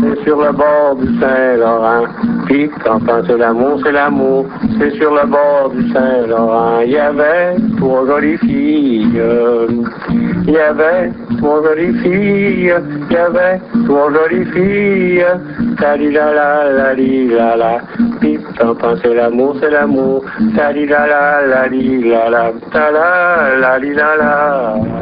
C'est sur le bord du Saint-Laurent. Puis quand c'est l'amour, c'est l'amour. C'est sur le bord du Saint-Laurent. Il y avait trois jolies filles. Jolies filles. Il y avait trois jolies filles. Tali la la la li la la. Quand c'est l'amour, c'est l'amour. Tali la la la li la la. Ta la la li la.